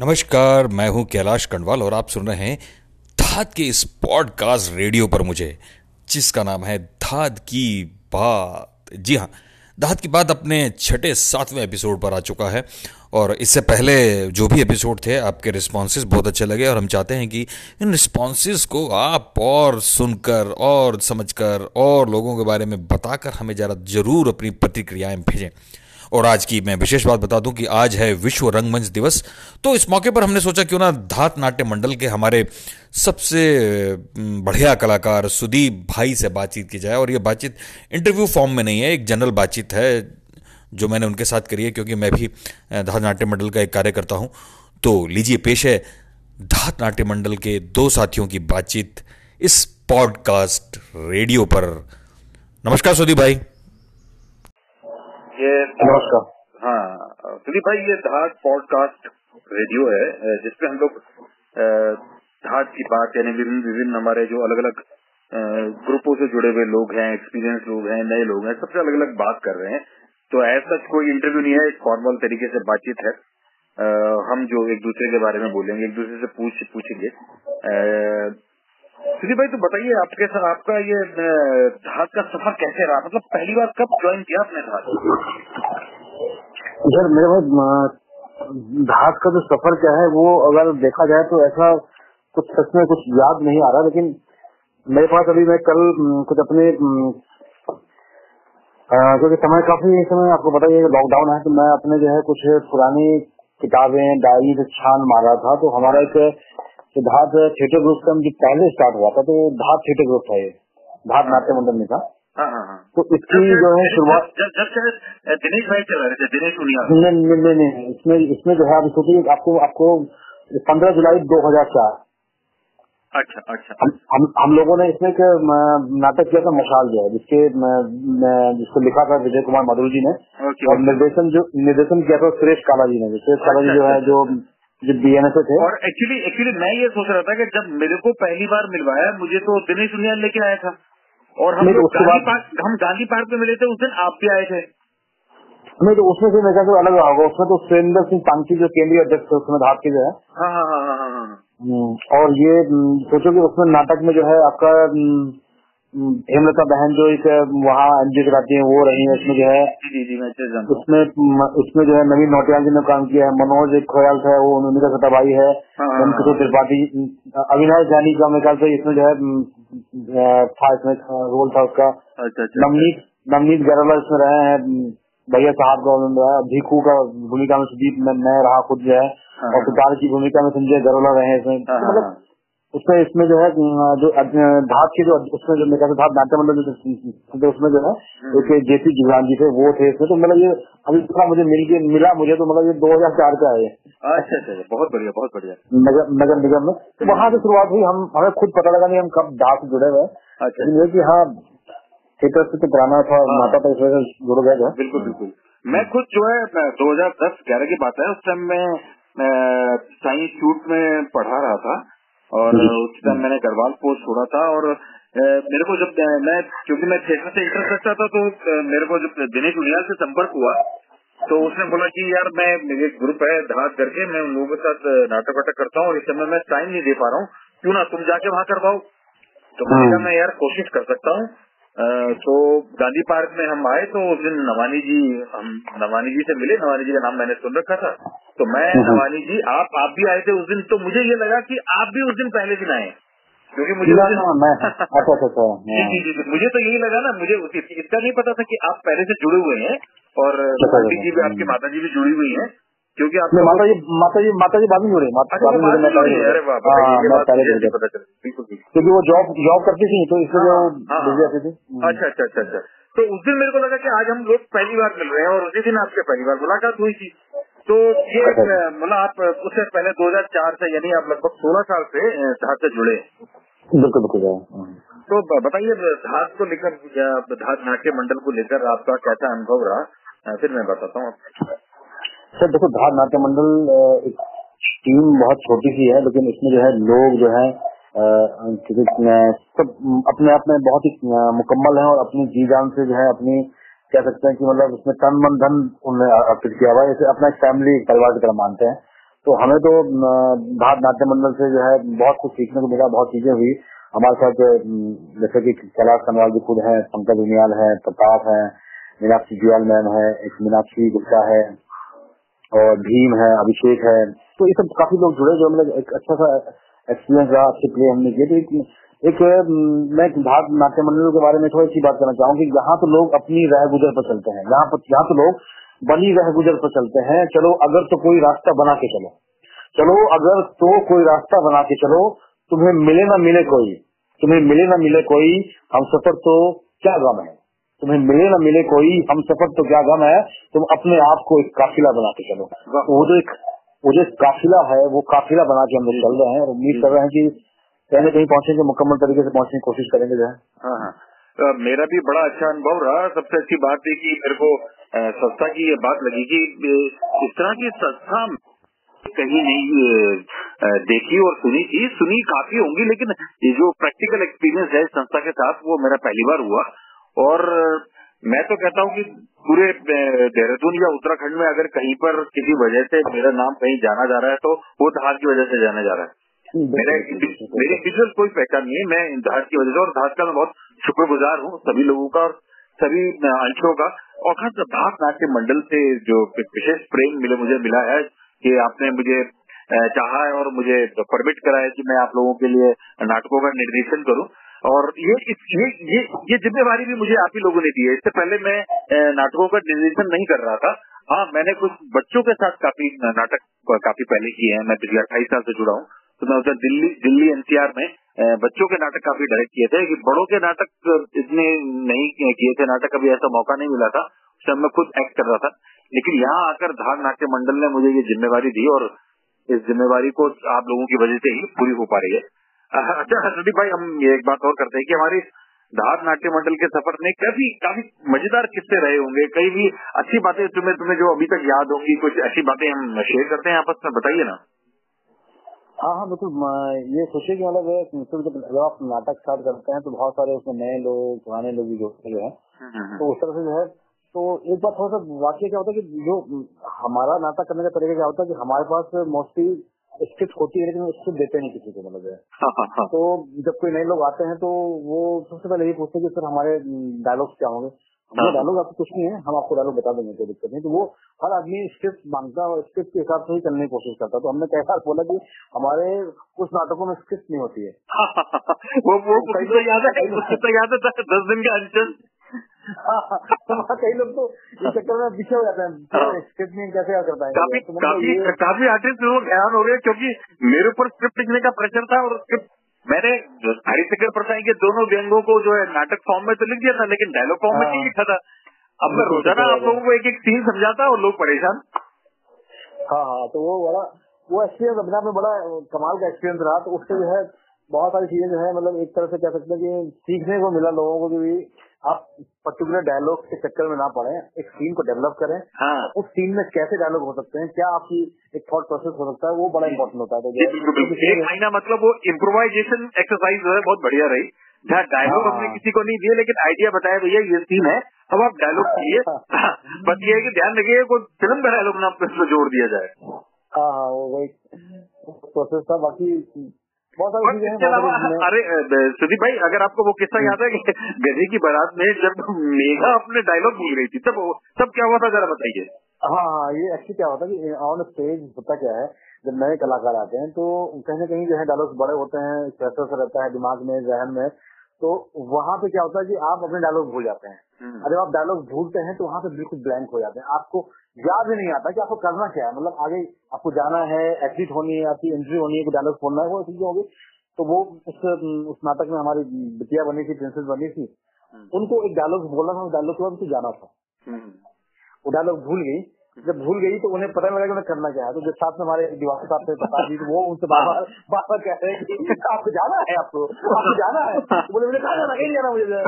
नमस्कार, मैं हूँ कैलाश कंडवाल और आप सुन रहे हैं धाद के इस पॉडकास्ट रेडियो पर मुझे, जिसका नाम है धाद की बात। जी हाँ धाद की बात अपने छठे सातवें एपिसोड पर आ चुका है और इससे पहले जो भी एपिसोड थे, आपके रिस्पॉन्सेज बहुत अच्छे लगे और हम चाहते हैं कि इन रिस्पॉन्सेज को आप और सुनकर और समझकर और लोगों के बारे में बताकर हमें ज़रा ज़रूर अपनी प्रतिक्रियाएँ भेजें। और आज की मैं विशेष बात बता दूँ कि आज है विश्व रंगमंच दिवस। तो इस मौके पर हमने सोचा क्यों ना धात नाट्य मंडल के हमारे सबसे बढ़िया कलाकार सुदीप भाई से बातचीत की जाए। और ये बातचीत इंटरव्यू फॉर्म में नहीं है, एक जनरल बातचीत है जो मैंने उनके साथ करी है, क्योंकि मैं भी धात नाट्य मंडल का एक कार्य करता हूँ। तो लीजिए पेश है धात नाट्य मंडल के दो साथियों की बातचीत इस पॉडकास्ट रेडियो पर। नमस्कार सुदीप भाई। ये नमस्कार। हाँ सुदीप भाई ये धार पॉडकास्ट रेडियो है जिसपे हम लोग धार की बात यानी विभिन्न विभिन्न हमारे जो अलग अलग ग्रुपों से जुड़े हुए लोग हैं एक्सपीरियंस लोग हैं नए लोग हैं सबसे अलग अलग बात कर रहे हैं। तो ऐसा कोई इंटरव्यू नहीं है एक फॉर्मल तरीके से बातचीत है। आ, हम जो एक दूसरे के बारे में बोलेंगे एक दूसरे से पूछ पूछेंगे। सुधीर भाई तो बताइए आपके साथ आपका ये धात का सफ़र कैसे रहा? मतलब पहली बार कब ज्वाइन किया आपने धात सर, मेरे भाई धात का जो सफ़र क्या है, वो अगर देखा जाए तो ऐसा कुछ सच में कुछ याद नहीं आ रहा, लेकिन मेरे पास अभी मैं कल कुछ अपने क्योंकि समय काफ़ी समय आपको पता ही है लॉकडाउन है तो मैं अपने जो है कुछ पुरानी किताबें डायरी से छान मारा था तो हमारा एक तो धात थिएटर ग्रुप का जो पहले स्टार्ट हुआ था तो धात थिएटर ग्रुप था ये धात नाट्य मंडल में था। हाँ, हाँ, हाँ। तो इसकी जो है शुरुआत दिनेश भाई चला रहे थे दिनेश नहीं नहीं नहीं इसमें इसमें जो है आपको आपको पंद्रह जुलाई दो हज़ार चार। अच्छा अच्छा। हम हम, हम लोगों ने इसमें एक नाटक किया था मशाल जो है जिसके जिसको लिखा था विजय कुमार मधुर जी ने। और निर्देशन जो निर्देशन किया था सुरेश काला जी ने सुरेश काला जी जो है जो जो बीएनएसए थे और एक्चुअली एक्चुअली मैं ये सोच रहा था कि जब मेरे को पहली बार मिलवाया मुझे तो दिनेश उनियाल लेके आया था। और हम गांधी पार्क हम गांधी पार्क में मिले थे उस दिन आप भी आए थे। नहीं तो उसमें से मेरे अलग रहा होगा। उसमें तो सुरेंद्र सिंह पांची जो केंद्रीय अध्यक्ष थे उसमें धाक के जो है। हाँ हाँ हाँ। हम्म, और ये हम्म, सोचो कि उसमें नाटक में जो है आपका हम्म, हेमलता बहन जो एक वहाँ एनजीओ चलाती है वो रही है इसमें जो है उसमें उसमें जो है नवीन नोटियाल जी ने काम किया है मनोज एक खोयाल था वो उन्होंने का सताबाई है हाँ, हाँ, किशोर हाँ। त्रिपाठी अविनाश जानी का मेरे ख्याल से इसमें जो है था इसमें रोल था उसका। अच्छा, अच्छा, अच्छा। नवनीत नवनीत गैरला इसमें रहे हैं भैया साहब का भीखू का भूमिका में सुदीप में रहा खुद जो है और पितार की भूमिका में संजय गरोला रहे हैं इसमें। मतलब उसमें इसमें जो है जो धात के जो उसमें जो मेरे धात नाट्य मंडल जो उसमें जो है हम्म। एक जेपी जिगरान जी थे वो थे इसमें तो मतलब ये अभी थोड़ा मुझे मिल गया मिला मुझे तो मतलब ये दो हज़ार चार का है अच्छा अच्छा बहुत बढ़िया बहुत बढ़िया। नगर नगर निगम में। तो वहाँ से शुरुआत हुई हम हमें खुद पता लगा नहीं हम कब से जुड़े हुए अच्छा। ये की हाँ थिएटर से तो पुराना था हाँ। माता था इस वजह से जुड़ गए बिल्कुल बिल्कुल। मैं खुद जो है दो हज़ार दस ग्यारह की बात है उस टाइम में साइंस शूट में पढ़ा रहा था। और उस टाइम मैंने गढ़वाल पोस्ट छोड़ा था और मेरे को जब मैं क्योंकि मैं थिएटर से इंटरेस्ट रखता था तो मेरे को जब दिनेश उनियाल से संपर्क हुआ तो उसने बोला कि यार मैं मेरे ग्रुप है धार करके मैं उन लोगों के साथ नाटक वाटक करता हूँ और इस समय मैं टाइम नहीं दे पा रहा हूँ। क्यों ना तुम जाके वहाँ करवाओ? तो मैंने कहा मैं यार कोशिश कर सकता हूँ। तो गांधी पार्क में हम आए तो उस दिन नवानी जी हम नवानी जी से मिले। नवानी जी का नाम मैंने सुन रखा था। तो मैं हम्म, हम्म। नवानी जी आप आप भी आए थे उस दिन। तो मुझे ये लगा कि आप भी उस दिन पहले दिन आए। क्योंकि मुझे ना, ना, मैं, अच्छा, अच्छा, अच्छा, जी जी जी मुझे तो यही लगा ना मुझे इसका नहीं पता था कि आप पहले से जुड़े हुए हैं और जी भी आपकी। माता जी भी जुड़ी हुई है। क्योंकि आप माता जी माता जी माता जी बाद में जुड़े माता जी बाद में जुड़े अरे क्योंकि वो जॉब जॉब करती थी तो इसलिए हाँ, हाँ, वो बिज़ी थी। अच्छा अच्छा अच्छा अच्छा। तो उस दिन मेरे को लगा कि आज हम लोग पहली बार मिल रहे हैं और उसी दिन आपसे पहली बार मुलाकात हुई थी। तो ये अच्छा, अच्छा। मतलब आप उससे पहले 2004 से यानी आप लगभग 16 साल से धात से जुड़े। बिल्कुल बिल्कुल तो बताइए धात को लेकर धात नाट्य मंडल को लेकर आपका कैसा अनुभव रहा? फिर मैं बताता हूँ सर, देखो, धार नाट्य मंडल एक टीम बहुत छोटी सी है, लेकिन इसमें जो है लोग जो है सब अपने आप में बहुत ही मुकम्मल है और अपनी जी जान से जो है अपनी, कह सकते हैं कि मतलब उसमें तन मन धन उन्हें अर्पित किया हुआ है। अपना एक फैमिली परिवार की तरह मानते हैं। तो हमें तो भारत नाट्य मंडल से जो है बहुत कुछ सीखने को मिला, बहुत चीज़ें हुई। हमारे साथ जैसे कि कैलाश कनवाल जी खुद है, पंकज उनियाल है, प्रताप है, मीनाक्षी जुआल मैम है, एक मीनाक्षी गुप्ता है और भीम है अभिषेक है। तो ये सब काफ़ी लोग जुड़े जो मतलब एक अच्छा सा एक्सपीरियंस रहा अच्छे प्ले हमने किए तो एक, एक मैं भारत नाट्य मंडल के बारे में थोड़ी सी बात करना चाहूँगी। यहाँ तो लोग अपनी रह गुजर पर चलते हैं। यहाँ पर यहाँ तो लोग बनी रह गुजर पर चलते हैं। चलो अगर तो कोई रास्ता बना के चलो। चलो अगर तो कोई रास्ता बना के चलो तुम्हें मिले ना मिले कोई तुम्हें मिले ना मिले कोई हम सफ़र तो क्या गम है? तुम्हें मिले ना मिले कोई हम सफ़र तो क्या गम है तुम अपने आप को एक काफिला बना के चलो। वो जो एक वो जो काफिला है वो काफिला बना के हम लोग चल रहे हैं और उम्मीद कर रहे हैं कि ना कहीं पहुँचेंगे मुकम्मल तरीके से पहुँचने की कोशिश करेंगे जो है। हाँ, हाँ। मेरा भी बड़ा अच्छा अनुभव रहा। सबसे अच्छी बात थी कि मेरे को संस्था की ये बात लगी कि इस तरह की संस्था कहीं नहीं देखी और सुनी थी। सुनी काफ़ी होंगी लेकिन ये जो प्रैक्टिकल एक्सपीरियंस है संस्था के साथ वो मेरा पहली बार हुआ। और मैं तो कहता हूँ कि पूरे देहरादून या उत्तराखंड में अगर कहीं पर किसी वजह से मेरा नाम कहीं जाना जा रहा है तो वो धार की वजह से जाना जा रहा है। मेरा मेरी इंडिविजुअल कोई पहचान नहीं है मैं धार की वजह से और धार का मैं बहुत शुक्रगुजार हूँ सभी लोगों का और सभी अंशों का। और खास भारत नाट्य मंडल से जो विशेष प्रेम मिले मुझे मिला है कि आपने मुझे चाहा है और मुझे परमिट करा है कि मैं आप लोगों के लिए नाटकों का निर्देशन करूँ। और ये इस, ये ये ये जिम्मेवारी भी मुझे आप ही लोगों ने दी है। इससे पहले मैं नाटकों का निर्देशन नहीं कर रहा था। हाँ मैंने कुछ बच्चों के साथ काफ़ी नाटक काफ़ी पहले किए हैं। मैं पिछले अट्ठाईस साल से जुड़ा हूँ। तो मैं उधर दिल्ली दिल्ली एनसीआर में बच्चों के नाटक काफ़ी डायरेक्ट किए थे। कि बड़ों के नाटक इतने नहीं किए थे नाटक। कभी ऐसा मौका नहीं मिला था। उस मैं खुद एक्ट कर रहा था। लेकिन यहाँ आकर धार नाट्य मंडल ने मुझे ये जिम्मेवारी दी और इस जिम्मेवारी को आप लोगों की वजह से ही पूरी हो पा रही है। अच्छा हसदी भाई हम ये एक बात और करते हैं कि हमारी धार नाट्य मंडल के सफ़र में काफ़ी काफ़ी मज़ेदार किस्से रहे होंगे कई भी अच्छी बातें तुम्हें तुम्हें जो अभी तक याद होंगी कुछ ऐसी बातें हम शेयर करते हैं आपस में बताइए ना हाँ हाँ बिल्कुल ये सोचिए कि मतलब जब आप नाटक स्टार्ट करते हैं तो बहुत सारे उसमें नए लोग पुराने लोग भी जोड़ते हैं हम्म, हम्म, हम्म। तो उस तरह से जो है तो एक बार थोड़ा सा वाक्य क्या होता है कि जो हमारा नाटक करने का तरीका क्या होता है कि हमारे पास मोस्टली स्क्रिप्ट होती है लेकिन स्क्रिप्ट देते नहीं किसी को मतलब है हाँ, हाँ, हाँ। तो जब कोई नए लोग आते हैं तो वो सबसे पहले ये पूछते हैं कि सर हमारे डायलॉग्स क्या होंगे? हमारे डायलॉग आपको कुछ नहीं है हम आपको डायलॉग बता देंगे कोई दिक्कत नहीं। तो वो हर आदमी स्क्रिप्ट माँगता है और स्क्रिप्ट के हिसाब से ही करने की कोशिश करता है। तो हमने कैसा बोला कि हमारे कुछ नाटकों में स्क्रिप्ट नहीं होती है। वो वो तो याद है तो याद है दस दिन का कई लोग तो इस चक्कर में पीछे हो जाते हैं। स्क्रिप्ट नहीं कैसे कर पाएँगे काफ़ी तो काफ़ी काफ़ी आर्टिस्ट लोग हैरान हो हैं क्योंकि मेरे ऊपर स्क्रिप्ट लिखने का प्रेशर था और स्क्रिप्ट मैंने हरिशंकर प्रसाद के दोनों व्यंगों को जो है नाटक फॉर्म में तो लिख दिया था लेकिन डायलॉग फॉर्म में नहीं हाँ। लिखा था। अब मैं रोज़ाना आप लोगों को एक एक सीन समझाता और लोग परेशान। हाँ हाँ तो वो बड़ा वो एक्सपीरियंस अपने आप में बड़ा कमाल का एक्सपीरियंस रहा। तो उससे जो है बहुत सारी चीज़ें जो है मतलब एक तरह से कह सकते हैं कि सीखने को मिला लोगों को भी आप पर्टिकुलर डायलॉग के चक्कर में ना पड़े एक सीन को डेवलप करें। हाँ। उस सीन में कैसे डायलॉग हो सकते हैं क्या आपकी एक थॉट प्रोसेस हो सकता है वो बड़ा इम्पोर्टेंट होता है। तो एक महीना मतलब वो इम्प्रोवाइजेशन एक्सरसाइज जो है बहुत बढ़िया रही। जहाँ डायलॉग हाँ। हमने किसी को नहीं दिए लेकिन आइडिया बताया भैया ये सीन है अब आप डायलॉग किए। बस ये है कि ध्यान रखिए कोई फ़िल्म का डायलॉग ना जोड़ दिया जाए। हाँ हाँ वो वही प्रोसेस था। बाकी अरे सुदीप भाई अगर आपको वो किस्सा याद है कि गजे की बारात में जब मेघा अपने डायलॉग भूल रही थी तब तब क्या हुआ था जरा बताइए। हाँ हाँ ये एक्चुअली क्या होता है कि ऑन स्टेज होता क्या है जब नए कलाकार आते हैं तो कहीं ना कहीं जो है डायलॉग्स बड़े होते हैं प्रेशर से रहता है दिमाग में जहन में तो वहाँ पे क्या होता है कि आप अपने डायलॉग भूल जाते हैं। हम्म। अरे आप डायलॉग भूलते हैं तो वहाँ पे बिल्कुल ब्लैंक हो जाते हैं। आपको याद ही नहीं आता कि आपको करना क्या है। मतलब आगे आपको जाना है एग्जिट होनी है आपकी एंट्री होनी है कोई डायलॉग बोलना है वो चीज़ें होगी। तो वो उस उस नाटक में हमारी बिटिया बनी थी प्रिंसेस बनी थी। हम्म। उनको एक डायलॉग बोलना था डायलॉग के बाद उनको जाना था। हम्म। वो डायलॉग भूल गई। जब भूल गई तो उन्हें पता लगा कि उन्हें करना क्या है। तो जब साथ में हमारे दीवार साहब ने बता दी तो वो उनसे बार बार बार बार कह रहे हैं कि आपको जाना है आपको आपको जाना है। तो बोले मुझे कहा जाना कहीं जाना मुझे।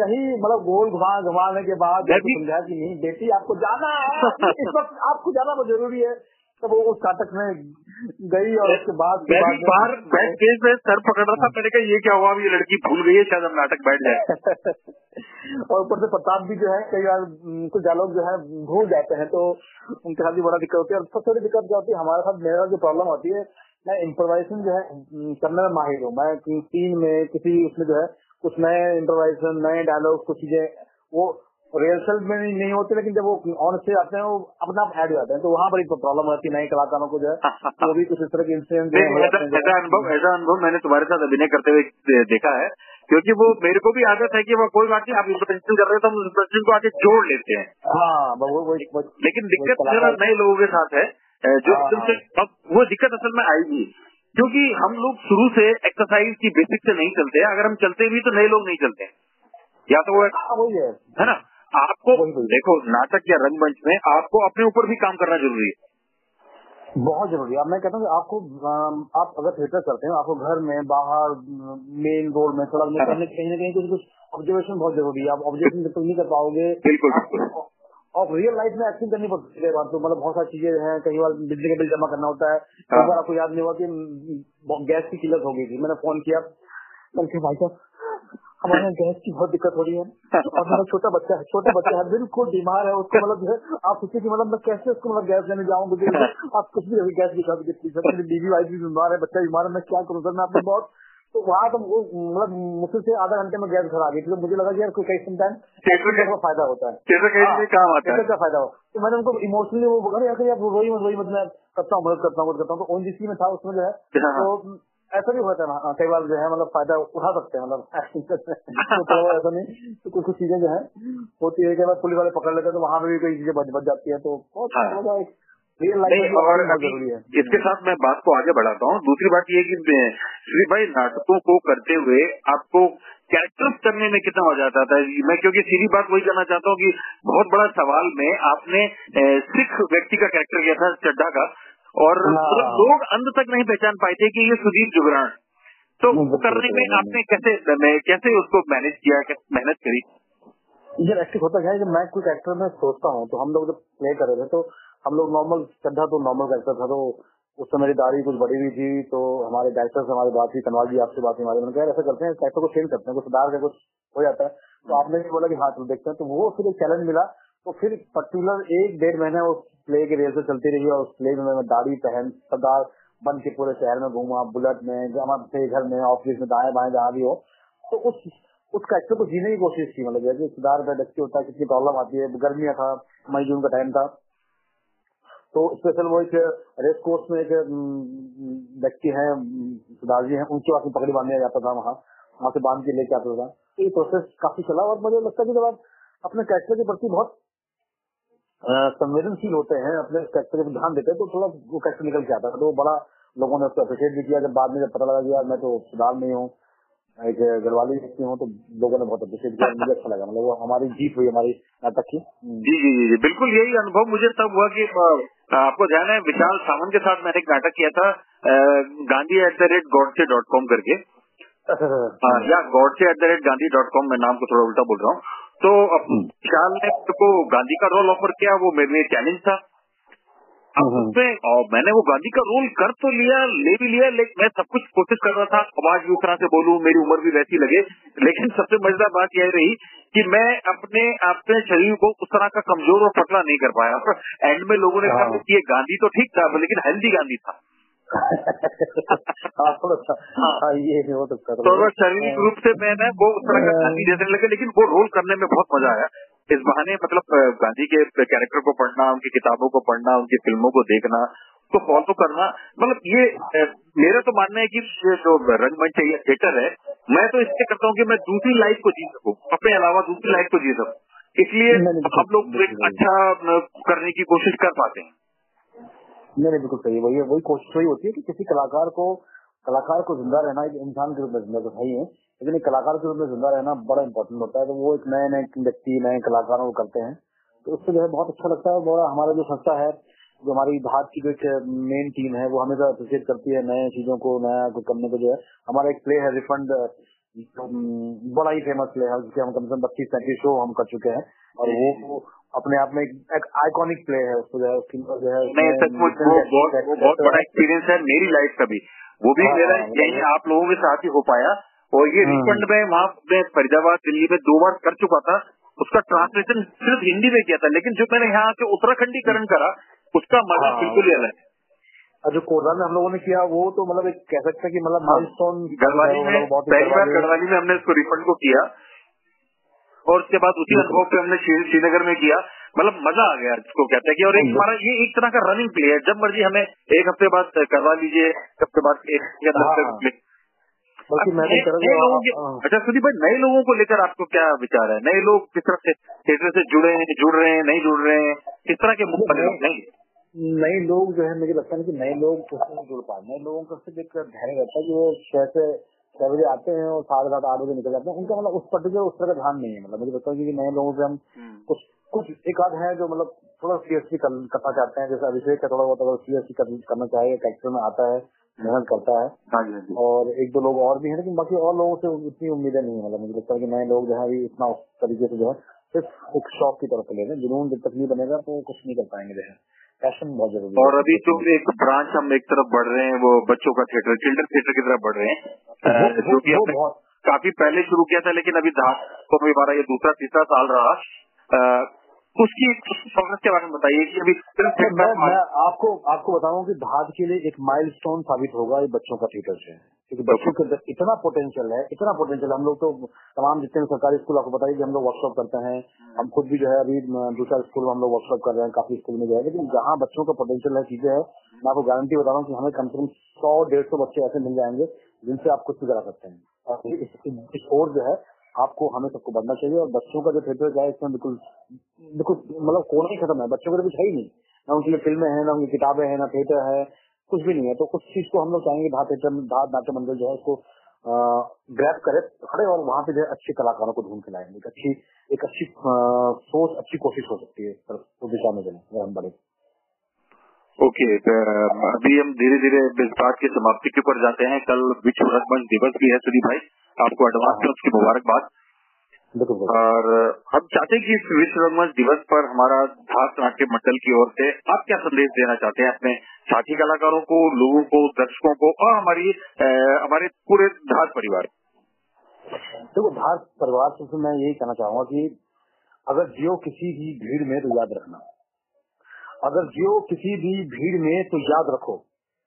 कहीं मतलब गोल घुमा घुमाने के बाद समझा कि नहीं बेटी आपको जाना है। इस वक्त आपको जाना बहुत ज़रूरी है। तब वो उस नाटक में गई और उसके बाद बाहर बैठ के सर पकड़ रहा था मैंने कहा ये क्या हुआ? ये लड़की भूल गई है शायद हम नाटक बैठ जाए। और ऊपर से प्रताप भी जो है कई बार कुछ डायलॉग जो है भूल जाते हैं तो उनके साथ भी बड़ा दिक्कत होती है। और सबसे बड़ी दिक्कत क्या होती है हमारे साथ मेरा जो प्रॉब्लम होती है मैं इम्प्रोवाइजेशन जो है करने में माहिर हूँ। मैं टीम में किसी उसमें जो है कुछ नए इम्प्रोवाइजेशन नए डायलॉग कुछ चीज़ें वो रिहर्सल में नहीं होते लेकिन जब वो ऑन स्टेज आते हैं वो अपना आप ऐड हो जाते हैं। तो वहाँ पर एक प्रॉब्लम होती है नए कलाकारों को जो है तो भी कुछ इस तरह के इंसिडेंट ऐसा अनुभव ऐसा अनुभव मैंने तुम्हारे साथ अभिनय करते हुए देखा है क्योंकि वो मेरे को भी आदत है कि वो कोई बात नहीं आप इंप्रेशन कर रहे हो तो हम इंप्रेशन को आगे जोड़ लेते हैं। हाँ वो, वो, वो, लेकिन दिक्कत नए लोगों के साथ है जो हाँ। अब वो दिक्कत असल में आएगी क्योंकि हम लोग शुरू से एक्सरसाइज की बेसिक से नहीं चलते अगर हम चलते भी तो नए लोग नहीं चलते। या तो वो है। है ना? आपको देखो नाटक या रंगमंच में आपको अपने ऊपर भी काम करना ज़रूरी है। बहुत ज़रूरी है। अब मैं कहता हूँ आपको आप अगर थिएटर करते हैं आपको घर में बाहर मेन रोड में सड़क में। कहीं कहीं ना कहीं कुछ कुछ ऑब्जर्वेशन बहुत ज़रूरी है। आप ऑब्जर्वेशन जब तक नहीं कर पाओगे। बिल्कुल और रियल लाइफ में एक्टिंग करनी पड़ती है बात तो। मतलब बहुत सारी चीज़ें हैं कई बार बिजली का बिल जमा करना होता है। कई हाँ। बार आपको याद नहीं हुआ कि गैस की किल्लत हो गई थी। मैंने फ़ोन किया। भाई साहब हमारे यहाँ गैस की बहुत दिक्कत हो रही है। और मेरा छोटा बच्चा है छोटा बच्चा है बिल्कुल बीमार है उसको मतलब जो है आप सोचिए कि मतलब मैं कैसे उसको मतलब गैस लेने जाऊँ आप कुछ भी गैस की मेरी बीवी वाइफ भी बीमार है बच्चा बीमार है मैं क्या करूँ सर? मैं अपने बहुत तो वहाँ तो मतलब मुश्किल से आधा घंटे में गैस घर आ गई तो मुझे लगा कि यार कोई कई टाइम का फ़ायदा होता है। काम आता है। का फ़ायदा हो। तो मैंने उनको इमोशनली वो बोला यार आप रोई मत रोई मत मैं करता हूँ मदद करता हूँ मदद करता हूँ। तो ओन में था उसमें जो है हाँ। तो ऐसा भी होता है कई बार जो है मतलब फ़ायदा उठा सकते हैं मतलब तो ऐसा नहीं तो कुछ कुछ चीज़ें जो है होती है कई बार पुलिस वाले पकड़ लेते हैं तो वहाँ पर भी कोई चीज़ें बच बच जाती है तो बहुत हाँ। और है। इसके साथ मैं बात को आगे बढ़ाता हूँ। दूसरी बात ये कि श्री भाई नाटकों को करते हुए आपको कैरेक्टर करने में कितना हो जाता था? मैं क्योंकि सीधी बात वही करना चाहता हूँ कि बहुत बड़ा सवाल में आपने सिख व्यक्ति का कैरेक्टर किया था चड्डा का। और हाँ। मतलब लोग अंत तक नहीं पहचान पाए थे कि ये सुदीप जुगरान तो वो करने में आपने कैसे कैसे उसको मैनेज किया मेहनत करी? ये एक्टिव होता क्या है मैं कुछ एक्टर में सोचता हूँ तो हम लोग जब प्ले कर रहे थे तो हम लोग नॉर्मल श्रद्धा तो नॉर्मल कैरेक्टर था तो उस समय मेरी दाढ़ी कुछ बड़ी हुई थी तो हमारे डायरेक्टर से हमारी बात हुई कनवाल जी आपसे बात हुई हमारी मैंने कहा ऐसा करते हैं कैरेक्टर को चेंज करते हैं कुछ सुधार का कुछ हो जाता है। तो आपने भी बोला कि हाँ चलो देखते हैं। तो वो फिर एक चैलेंज मिला तो फिर पर्टिकुलर एक डेढ़ महीने उस प्ले की रेल से चलती रही और उस प्ले में मैं दाढ़ी पहन, सरदार बन के पूरे शहर में घूमा, बुलेट में हमारे घर में ऑफ़िस में दाएँ बाएँ जहाँ भी हो। तो उस उस कैरेक्टर को जीने की कोशिश की मतलब जैसे सुधार का डक्की होता है कितनी प्रॉब्लम आती है, गर्मियाँ था, मई, जून का टाइम था। तो स्पेशल वो एक रेस कोर्स में एक व्यक्ति है सुधार जी है उनके पास पकड़ी बांधने जाता था वहाँ, वहाँ से बाँध के लेके आता था। तो ये प्रोसेस काफ़ी चला और मुझे लगता है कि जब आप अपने कैरेक्टर के प्रति बहुत संवेदनशील होते हैं अपने कैरेक्टर पर ध्यान देते हैं तो थोड़ा वो कैरेक्टर निकल के आता है। तो बड़ा लोगों ने उसको अप्रिशिएट भी किया। जब बाद में जब पता लगा कि यार मैं तो सुधार नहीं हूँ एक गढ़वाली व्यक्ति हूँ तो लोगों ने बहुत अप्रिशिएट किया। मुझे अच्छा लगा। मतलब वो हमारी जीत हुई हमारी नाटक की। जी जी जी बिल्कुल यही अनुभव मुझे तब हुआ कि आपको ध्यान है विशाल सावंत के साथ मैंने एक नाटक किया था Gandhi at the rate Godse dot com करके। अच्छा, अच्छा, अच्छा। या Godse at the rate Gandhi dot com मैं नाम को थोड़ा उल्टा बोल रहा हूँ। तो विशाल ने को गांधी का रोल ऑफ़र किया? वो मेरे लिए चैलेंज था। अब। उसमें और मैंने वो गांधी का रोल कर तो लिया ले भी लिया लेकिन मैं सब कुछ कोशिश कर रहा था। आवाज़ भी उस तरह से बोलूँ मेरी उम्र भी वैसी लगे। लेकिन सबसे मज़ेदार बात यह रही कि मैं अपने अपने शरीर को उस तरह का कमज़ोर और पतला नहीं कर पाया। एंड में लोगों ने कहा हाँ। कि ये गांधी तो ठीक था लेकिन हेल्दी गांधी था। हाँ, हाँ, ये हो सकता तो शारीरिक रूप से मैंने वो उस तरह का गांधी जैसे लगे लेकिन वो रोल करने में बहुत मज़ा आया। इस बहाने मतलब गांधी के कैरेक्टर को पढ़ना उनकी किताबों को पढ़ना उनकी फ़िल्मों को देखना उसको फॉलो करना मतलब ये मेरा तो मानना है कि जो रंगमंच है या थिएटर है मैं तो इससे करता हूँ कि मैं दूसरी लाइफ को जी सकूँ अपने अलावा दूसरी लाइफ को जी सकूँ। इसलिए हम लोग एक अच्छा करने की कोशिश कर पाते हैं। नहीं नहीं, बिल्कुल सही वही वही कोशिश वही होती है कि किसी कलाकार को कलाकार को ज़िंदा रहना एक इंसान के रूप में ज़िंदा तो है ही लेकिन एक कलाकार के रूप में ज़िंदा रहना बड़ा इंपॉर्टेंट होता है। तो वो एक नए नए व्यक्ति नए कलाकारों को करते हैं। तो उससे जो है बहुत अच्छा लगता है बड़ा हमारा जो संस्था है, जो हमारी भारत की जो एक मेन टीम है, वो हमेशा अप्रिशिएट करती है नए चीज़ों को, नया कुछ करने को जो है। हमारा एक प्ले है रिफंड बड़ा ही फ़ेमस प्ले है जिसके हम कम से कम बत्तीस पैंतीस शो हम कर चुके हैं। और वो अपने आप में एक आइकॉनिक प्ले है उसको जो है उसकी जो है नहीं सचमुच वो बहुत बहुत बड़ा एक्सपीरियंस है मेरी लाइफ का भी। वो भी हाँ, मेरा हाँ, यही आप लोगों के साथ ही हो पाया। और ये रिफंड में वहाँ मैं फरीदाबाद दिल्ली में दो बार कर चुका था। उसका ट्रांसलेशन सिर्फ़ हिंदी में किया था लेकिन जो मैंने यहाँ के उत्तराखंडीकरण करा उसका मज़ा हाँ। बिल्कुल ही अलग है। जो कोरबा में हम लोगों ने किया वो तो मतलब एक कह सकते हैं कि मतलब माइलस्टोन गढ़वाली में पहली बार गढ़वाली- में हमने इसको रिफंड को किया। और उसके बाद उसी अनुभव पे हमने श्रीनगर में किया। मतलब मज़ा आ गया जिसको कहते हैं कि और एक। हमारा ये एक तरह का रनिंग प्ले है। जब मर्ज़ी हमें एक हफ़्ते बाद करवा लीजिए हफ़्ते बाद एक या हाँ। हूँ। अच्छा सुदीप भाई नए लोगों को लेकर आपको क्या विचार है? नए लोग किस तरह से थिएटर से जुड़े हैं जुड़ रहे हैं नहीं जुड़ रहे हैं? किस तरह के मुख्य नहीं। नए लोग जो है मुझे लगता है कि नए लोग उससे नहीं जुड़ पाए। नए लोगों का सिर्फ़ एक धैर्य रहता है कि वो छह से छह बजे आते हैं और सात आठ बजे निकल जाते हैं। उनका मतलब उस पर्टिकुलर उस तरह का ध्यान नहीं है। मतलब मुझे लगता है कि नए लोगों से हम हम्म। कुछ कुछ एक आध है जो मतलब थोड़ा सीरियसली करना चाहते हैं। जैसे अभिषेक का थोड़ा बहुत अगर सीरियसली करना चाहिए कैरेक्टर में आता है मेहनत करता है। हाँ हाँ और एक दो लोग और भी हैं लेकिन बाकी और लोगों से इतनी उम्मीदें नहीं है। मतलब मुझे लगता है कि नए लोग जो है अभी इतना तरीके से जो है सिर्फ़ एक शौक की तरफ़ ले रहे हैं। जुनून जब तक नहीं बनेगा तो कुछ नहीं कर पाएँगे जो है। पैशन बहुत ज़रूरी और अभी तो एक ब्रांच हम एक तरफ़ बढ़ रहे हैं वो बच्चों का थिएटर चिल्ड्रन थिएटर की तरफ़ बढ़ रहे हैं। जो की बहुत काफ़ी पहले शुरू किया था लेकिन अभी धार को हमारा ये दूसरा तीसरा साल रहा। उसकी प्रोग्रेस के बारे में बताइए कि अभी तो मैं मैं आपको आपको बताऊँ कि धाद के लिए एक माइलस्टोन साबित होगा ये बच्चों का थिएटर से। क्योंकि बच्चों के अंदर इतना पोटेंशियल है इतना पोटेंशियल हम लोग तो तमाम जितने सरकारी स्कूल आपको बताइए कि हम लोग वर्कशॉप करते हैं। हम खुद भी जो है अभी दूसरा स्कूल में हम लोग वर्कशॉप कर रहे हैं काफ़ी स्कूल में जो है। लेकिन जहाँ बच्चों का पोटेंशियल है चीज़ें है मैं आपको गारंटी बता रहा हूँ कि हमें कम से कम सौ डेढ़ सौ बच्चे ऐसे मिल जाएँगे जिनसे आप कुछ भी करा सकते हैं। और इस ओर जो है आपको हमें सबको बढ़ना चाहिए। और बच्चों का जो थिएटर है इसमें बिल्कुल बिल्कुल मतलब कोना ही खत्म है बच्चों को तो कुछ है ही नहीं। ना उनके लिए फ़िल्में हैं ना उनकी किताबें हैं ना थिएटर है कुछ भी नहीं है। तो कुछ चीज़ को हम लोग चाहेंगे धार थिएटर धार नाट्य मंडल जो है उसको ग्रैप करे खड़े और वहाँ पे जो है अच्छे कलाकारों को ढूंढ के लाएँगे। एक अच्छी एक अच्छी सोच अच्छी कोशिश हो सकती है उस दिशा में चले अगर हम बढ़े। ओके तो अभी हम धीरे धीरे इस बात की समाप्ति के ऊपर जाते हैं। कल विश्व रंगमंच दिवस भी है सुदीप भाई। आपको एडवांस में उसकी मुबारकबाद। और हम चाहते हैं कि इस विश्व रंगमंच दिवस पर हमारा धास नाट्य मंडल की ओर से आप क्या संदेश देना चाहते हैं अपने साथी कलाकारों को लोगों को दर्शकों को और हमारी हमारे पूरे धास परिवार? देखो धार परिवार से मैं यही कहना चाहूँगा कि अगर जियो किसी भी भीड़ में तो याद रखना। अगर जियो किसी भी भीड़ में तो याद रखो।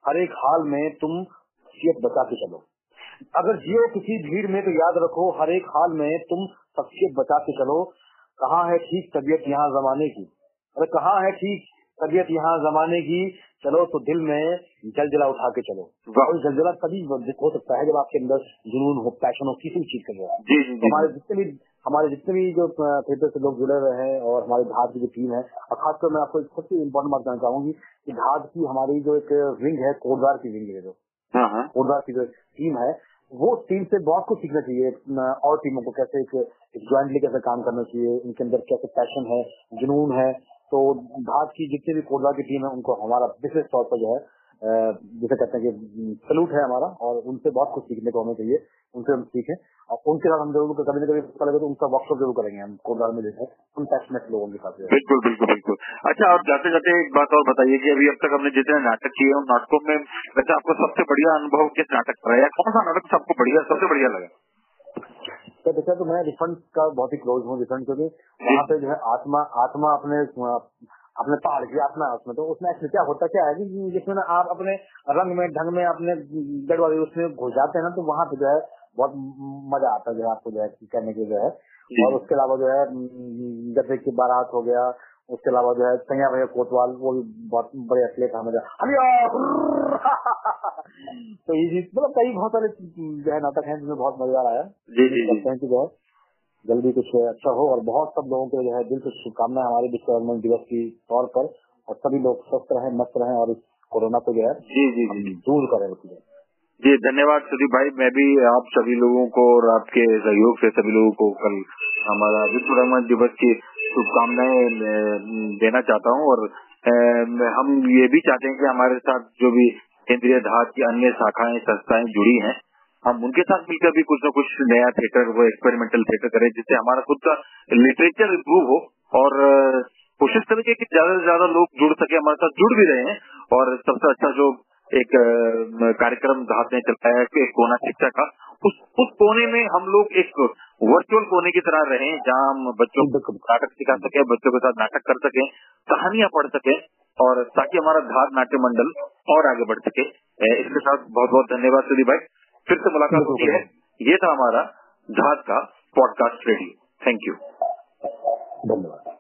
हर एक हाल में तुम शख्सियत बचा के चलो। अगर जियो किसी भीड़ में तो याद रखो। हर एक हाल में तुम शख्सियत बचा के चलो। कहाँ है ठीक तबीयत यहाँ जमाने की? अरे कहाँ है ठीक तबीयत यहाँ जमाने की? चलो तो दिल में जलजला उठा के चलो। और जलजला तभी हो सकता है जब आपके अंदर जुनून हो पैशन हो किसी भी चीज़ के लिए जी जी जी हमारे जितने भी हमारे जितने भी जो थिएटर से लोग जुड़े हुए हैं और हमारे धाद की जो टीम है और खासकर मैं आपको एक सबसे इम्पोर्टेंट बात कहना चाहूँगी कि धाद की हमारी जो एक विंग है कोटदार की विंग है जो। हाँ हाँ। कोटदार की जो टीम है वो टीम से बहुत कुछ सीखना चाहिए और टीमों को कैसे एक ज्वाइंटली कैसे काम करना चाहिए, इनके अंदर कैसे पैशन है, जुनून है तो भारत की जितनी भी कोटदार की टीम है, उनको हमारा विशेष तौर पर जो है जिसे कहते हैं कि सलूट है हमारा, और उनसे बहुत कुछ सीखने को हमें चाहिए, उनसे हम सीखें, और उनके साथ हम ज़रूर कभी ना कभी पता लगे तो उनका वर्कशॉप ज़रूर करेंगे हम कोटदार में जो है उन पैशनेट लोगों के साथ बिल्कुल बिल्कुल बिल्कुल। अच्छा और जाते जाते एक बात और बताइए कि अभी अब तक हमने जितने नाटक किए उन नाटकों में, वैसे आपको सबसे बढ़िया अनुभव किस नाटक का रहा है? कौन सा नाटक सबको बढ़िया, सबसे बढ़िया लगा? तो देखा तो मैं रिफंड का बहुत ही क्लोज हूँ रिफंड क्योंकि वहाँ पे जो है आत्मा आत्मा अपने अपने पहाड़ की आत्मा है उसमें। तो उसमें एक्चुअली क्या होता क्या है कि जिसमें ना आप अपने रंग में ढंग में अपने गड़बड़ी उसमें घुस जाते हैं ना तो वहाँ पे जो है बहुत मज़ा आता है जो है आपको जो है करने के जो है। और उसके अलावा जो है जैसे की बारात हो गया उसके अलावा जो है सैया भैया कोतवाल वो भी बहुत बड़े असले था मज़ा तो ये मतलब कई बहुत सारे जो है नाटक हैं जिसमें बहुत मज़ेदार आया जी जी करते हैं कि जो है जल्दी कुछ अच्छा हो और बहुत सब लोगों के जो है दिल से शुभकामनाएँ हमारे विश्व दिवस की तौर पर। और सभी लोग स्वस्थ रहे मस्त रहे और इस कोरोना को जो है जी जी जी दूर करें उसको जी धन्यवाद सुदीप भाई। मैं भी आप सभी लोगों को और आपके सहयोग से सभी लोगों को कल हमारा विश्व रंगमंच दिवस की शुभकामनाएँ देना चाहता हूँ और हम ये भी चाहते हैं कि हमारे साथ जो भी केंद्रीय धात की अन्य शाखाएँ, संस्थाएँ जुड़ी हैं, हम उनके साथ मिलकर भी कुछ न कुछ नया थिएटर वो एक्सपेरिमेंटल थिएटर करें, जिससे हमारा खुद का लिटरेचर इम्प्रूव हो और कोशिश करें कि ज़्यादा से ज़्यादा लोग जुड़ सके, हमारे साथ जुड़ भी रहे हैं और सबसे अच्छा जो एक कार्यक्रम धात ने चलाया कोना शिक्षा का, उस उस कोने में हम लोग एक वर्चुअल कोने की तरह रहे जहाँ हम बच्चों को नाटक सिखा सके बच्चों के साथ नाटक कर सके कहानियाँ पढ़ सके और ताकि हमारा धार नाट्य मंडल और आगे बढ़ सके। इसके साथ बहुत बहुत धन्यवाद सुधीर भाई। फिर से मुलाकात होती है। ये था हमारा धार का पॉडकास्ट रेडियो। थैंक यू धन्यवाद।